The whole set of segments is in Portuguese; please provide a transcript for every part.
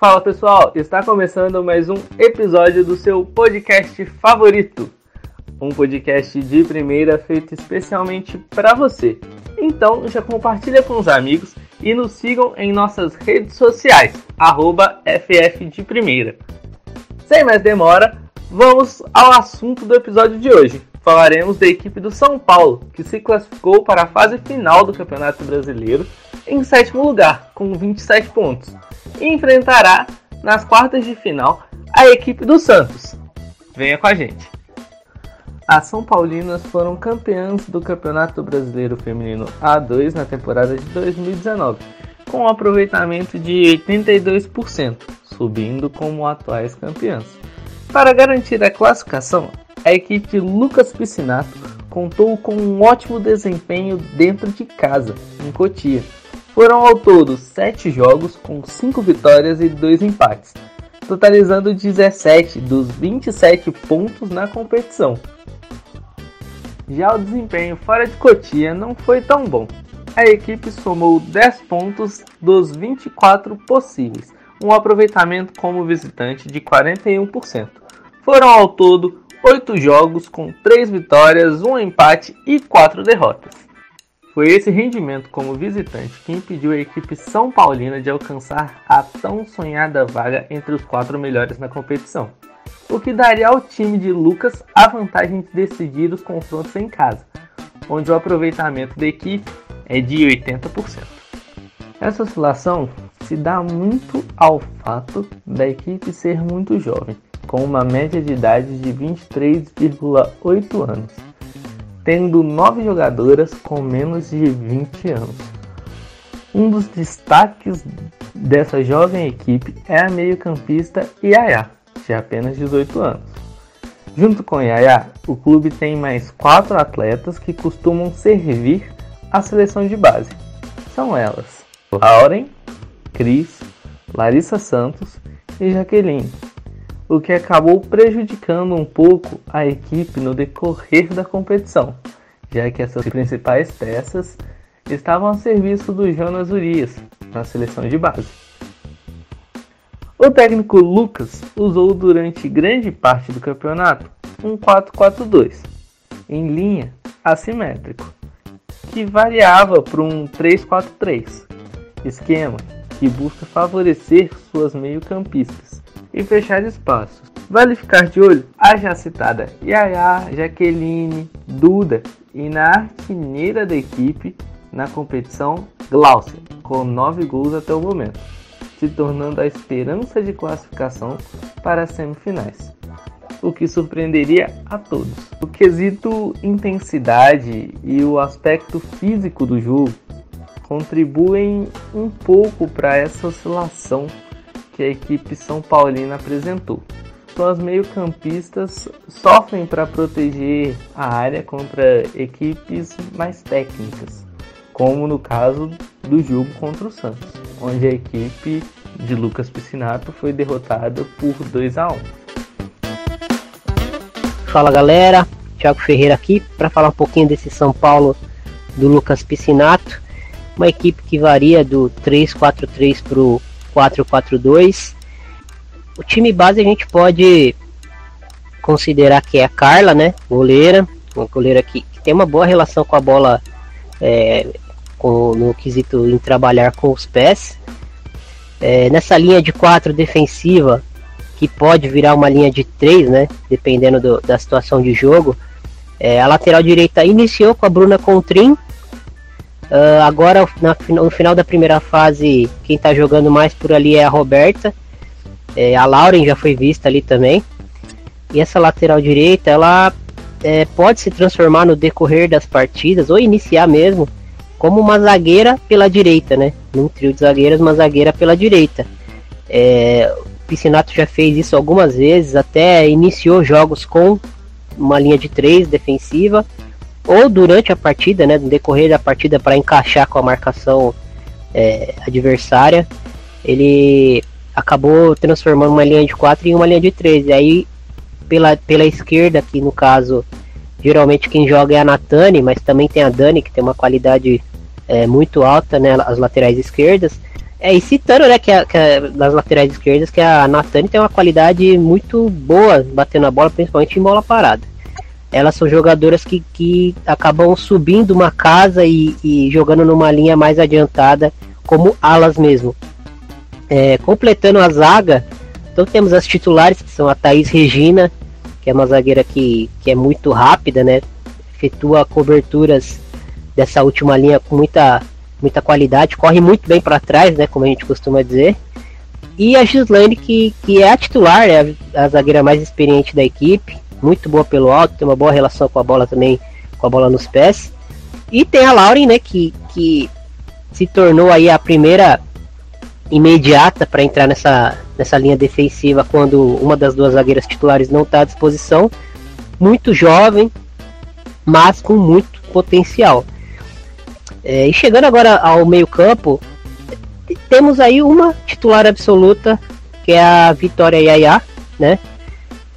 Fala pessoal, está começando mais um episódio do seu podcast favorito. Um podcast de primeira feito especialmente para você. Então já compartilha com os amigos e nos sigam em nossas redes sociais, arroba FF de Primeira. Sem mais demora, vamos ao assunto do episódio de hoje. Falaremos da equipe do São Paulo, que se classificou para a fase final do Campeonato Brasileiro em sétimo lugar, com 27 pontos, enfrentará nas quartas de final a equipe do Santos. Venha com a gente! As São Paulinas foram campeãs do Campeonato Brasileiro Feminino A2 na temporada de 2019, com um aproveitamento de 82%, subindo como atuais campeãs. Para garantir a classificação, a equipe Lucas Piscinato contou com um ótimo desempenho dentro de casa, em Cotia. Foram ao todo 7 jogos com 5 vitórias e 2 empates, totalizando 17 dos 27 pontos na competição. Já o desempenho fora de Cotia não foi tão bom. A equipe somou 10 pontos dos 24 possíveis, um aproveitamento como visitante de 41%. Foram ao todo 8 jogos com 3 vitórias, 1 empate e 4 derrotas. Foi esse rendimento como visitante que impediu a equipe São Paulina de alcançar a tão sonhada vaga entre os quatro melhores na competição o que daria ao time de Lucas a vantagem de decidir os confrontos em casa, onde o aproveitamento da equipe é de 80%. Essa oscilação se dá muito ao fato da equipe ser muito jovem, com uma média de idade de 23,8 anos, tendo 9 jogadoras com menos de 20 anos. Um dos destaques dessa jovem equipe é a meio-campista Yaya, de apenas 18 anos. Junto com Yaya, o clube tem mais quatro atletas que costumam servir à seleção de base. São elas: Lauren, Cris, Larissa Santos e Jaqueline, o que acabou prejudicando um pouco a equipe no decorrer da competição, já que essas principais peças estavam a serviço do Jonas Urias na seleção de base. O técnico Lucas usou durante grande parte do campeonato um 4-4-2 em linha assimétrico, que variava para um 3-4-3, esquema que busca favorecer suas meio-campistas e fechar espaços. Vale ficar de olho a já citada Yaya, Jaqueline, Duda e na artilheira da equipe na competição Glaucia, com 9 gols até o momento se tornando a esperança de classificação para as semifinais, o que surpreenderia a todos. O quesito intensidade e o aspecto físico do jogo contribuem um pouco para essa oscilação que a equipe São Paulina apresentou. Suas meio-campistas sofrem para proteger a área contra equipes mais técnicas, como no caso do jogo contra o Santos, onde a equipe de Lucas Piscinato foi derrotada por 2 a 1. Fala galera, Thiago Ferreira aqui para falar um pouquinho desse São Paulo do Lucas Piscinato, uma equipe que varia do 3-4-3 para o 4-4-2. O time base a gente pode considerar que é a Carla, né, goleira, uma goleira que, que tem uma boa relação com a bola é, com, no quesito em trabalhar com os pés. É, nessa linha de 4 defensiva, que pode virar uma linha de 3, né? Dependendo do, da situação de jogo. É, a lateral direita iniciou com a Bruna Contrim. Uh, agora, na, no final da primeira fase, quem está jogando mais por ali é a Roberta. É, a Lauren já foi vista ali também. E essa lateral direita, ela é, pode se transformar no decorrer das partidas, ou iniciar mesmo, como uma zagueira pela direita, né? Num trio de zagueiras, uma zagueira pela direita. É, o Piscinato já fez isso algumas vezes, até iniciou jogos com uma linha de três defensiva, ou durante a partida, né? No decorrer da partida para encaixar com a marcação é, adversária, ele acabou transformando uma linha de quatro em uma linha de três. E aí, pela, pela esquerda, que no caso geralmente quem joga é a Natane, mas também tem a Dani, que tem uma qualidade é, muito alta, né, as laterais esquerdas. É, e citando, né, que, a, que a, laterais esquerdas, que a Natane tem uma qualidade muito boa batendo a bola, principalmente em bola parada. Elas são jogadoras que, que acabam subindo uma casa e, e jogando numa linha mais adiantada, como alas mesmo. É, completando a zaga, então temos as titulares, que são a Thaís Regina, que é uma zagueira que, que é muito rápida, né? Efetua coberturas dessa última linha com muita muita qualidade, corre muito bem para trás, né, como a gente costuma dizer. E a Gislaine, que, que é a titular, é a, a, zagueira mais experiente da equipe, muito boa pelo alto, tem uma boa relação com a bola também, com a bola nos pés. E tem a Lauren, né, que, que se tornou aí a primeira imediata para entrar nessa, nessa linha defensiva quando uma das duas zagueiras titulares não está à disposição. Muito jovem, mas com muito potencial. É, e chegando agora ao meio-campo, temos aí uma titular absoluta, que é a Vitória Yaya, né?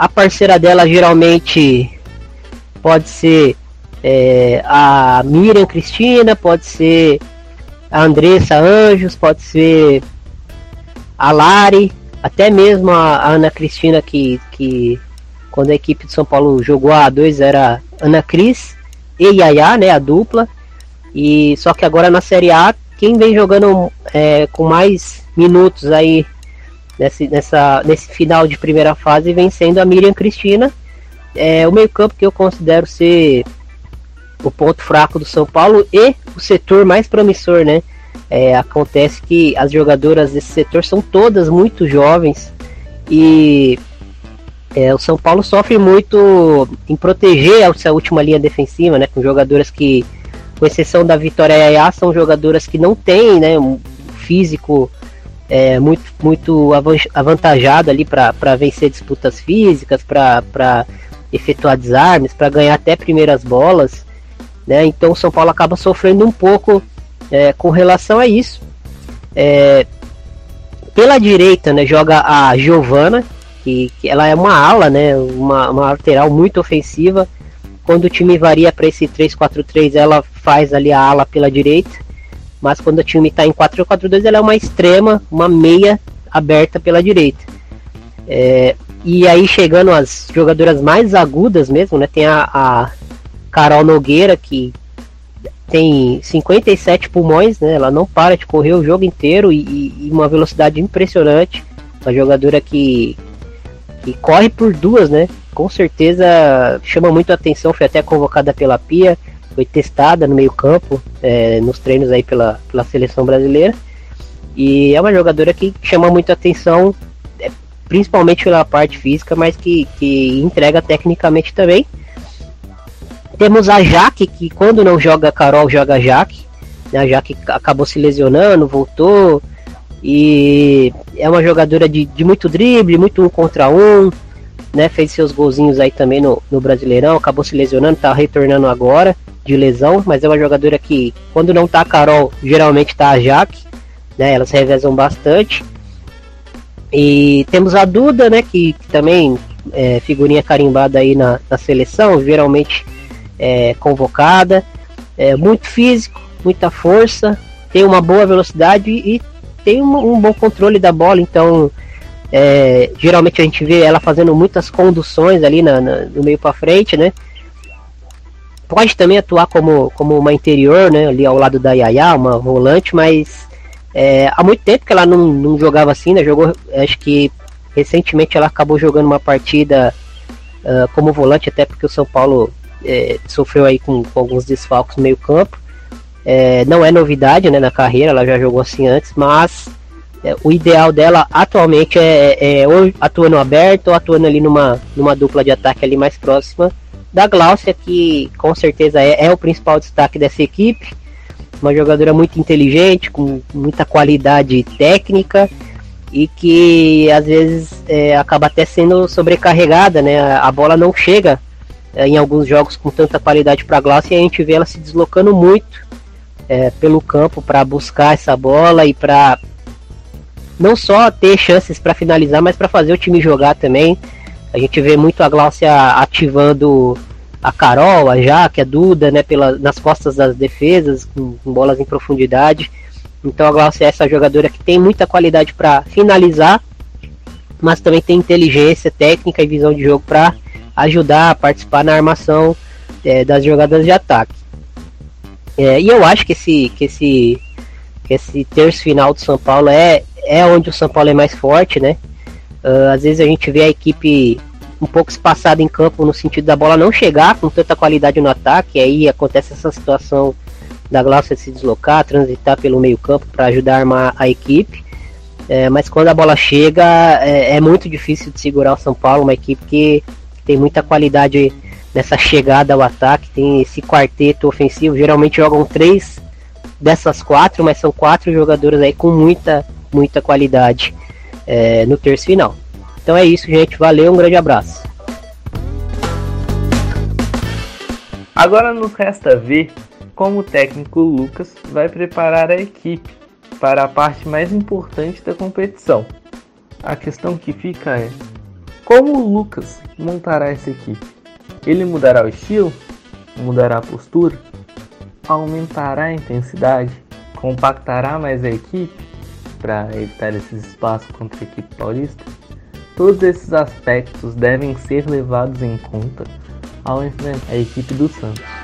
A parceira dela geralmente pode ser é, a Miriam Cristina, pode ser a Andressa Anjos, pode ser a Lari, até mesmo a, Ana Cristina, que, que quando a equipe de São Paulo jogou a A2 era Ana Cris e Yaya, né? A dupla. E só que agora na Série A, quem vem jogando é, com mais minutos aí nesse, nessa, nesse final de primeira fase vem sendo a Miriam Cristina. É, o meio-campo que eu considero ser o ponto fraco do São Paulo e o setor mais promissor, né? É, acontece que as jogadoras desse setor são todas muito jovens e é, o São Paulo sofre muito em proteger essa última linha defensiva, né? Com jogadoras que com exceção da Vitória Yaya, são jogadoras que não têm né, um físico é, muito, muito avantajado ali para vencer disputas físicas, para efetuar desarmes, para ganhar até primeiras bolas. Né? Então o São Paulo acaba sofrendo um pouco é, com relação a isso. É, pela direita né, joga a Giovana, que, que ela é uma ala, né, uma, uma lateral muito ofensiva quando o time varia para esse 3-4-3, ela faz ali a ala pela direita. Mas quando o time está em 4-4-2, ela é uma extrema, uma meia aberta pela direita. É, e aí chegando as jogadoras mais agudas mesmo, né? Tem a, a Carol Nogueira, que tem 57 pulmões, né? Ela não para de correr o jogo inteiro e, e uma velocidade impressionante. Uma jogadora que, que corre por duas, né? com certeza chama muito atenção, foi até convocada pela Pia, foi testada no meio campo, é, nos treinos aí pela, pela seleção brasileira. E é uma jogadora que chama muito atenção, é, principalmente pela parte física, mas que, que entrega tecnicamente também. Temos a Jaque, que quando não joga Carol, joga Jaque. Né? A Jaque acabou se lesionando, voltou. E é uma jogadora de, de muito drible, muito um contra um né? Fez seus golzinhos aí também no, no Brasileirão, acabou se lesionando, tá retornando agora de lesão, mas é uma jogadora que, quando não tá a Carol, geralmente tá a Jaque, né? Elas revezam bastante. E temos a Duda, né? Que, que também é figurinha carimbada aí na, na seleção, geralmente é, convocada. É, muito físico, muita força, tem uma boa velocidade e tem um, um bom controle da bola, então é, geralmente a gente vê ela fazendo muitas conduções ali na, na no meio para frente, né? Pode também atuar como, como uma interior, né? Ali ao lado da Yaya, uma volante, mas é, há muito tempo que ela não, não jogava assim, né? Jogou, acho que recentemente ela acabou jogando uma partida uh, como volante, até porque o São Paulo é, sofreu aí com, com, alguns desfalques no meio campo. É, não é novidade né, na carreira, ela já jogou assim antes, mas o ideal dela atualmente é, é, é ou atuando aberto ou atuando ali numa, numa dupla de ataque ali mais próxima da Glaucia, que com certeza é, é o principal destaque dessa equipe. Uma jogadora muito inteligente, com muita qualidade técnica e que às vezes é, acaba até sendo sobrecarregada, né? A bola não chega é, em alguns jogos com tanta qualidade para a Glaucia e a gente vê ela se deslocando muito é, pelo campo para buscar essa bola e para não só ter chances para finalizar, mas para fazer o time jogar também. A gente vê muito a Gláucia ativando a Carol, a Jaque, a Duda, né, pela, nas costas das defesas, com, com bolas em profundidade. Então a Glaucia é essa jogadora que tem muita qualidade para finalizar, mas também tem inteligência técnica e visão de jogo para ajudar a participar na armação é, das jogadas de ataque. É, e eu acho que esse, que esse, que esse terço final do São Paulo é, é onde o São Paulo é mais forte, né? Uh, às vezes a gente vê a equipe um pouco espaçada em campo no sentido da bola não chegar com tanta qualidade no ataque, aí acontece essa situação da Glaucia se deslocar, transitar pelo meio campo para ajudar a armar a equipe. É, mas quando a bola chega, é, é, muito difícil de segurar o São Paulo, uma equipe que tem muita qualidade nessa chegada ao ataque, tem esse quarteto ofensivo, geralmente jogam três dessas quatro, mas são quatro jogadores aí com muita, muita qualidade é, no terço final. Então é isso, gente. Valeu, um grande abraço. Agora nos resta ver como o técnico Lucas vai preparar a equipe para a parte mais importante da competição. A questão que fica é: como o Lucas montará essa equipe? Ele mudará o estilo? Mudará a postura? Aumentará a intensidade? Compactará mais a equipe para evitar esses espaços contra a equipe paulista? Todos esses aspectos devem ser levados em conta ao enfrentar a equipe do Santos.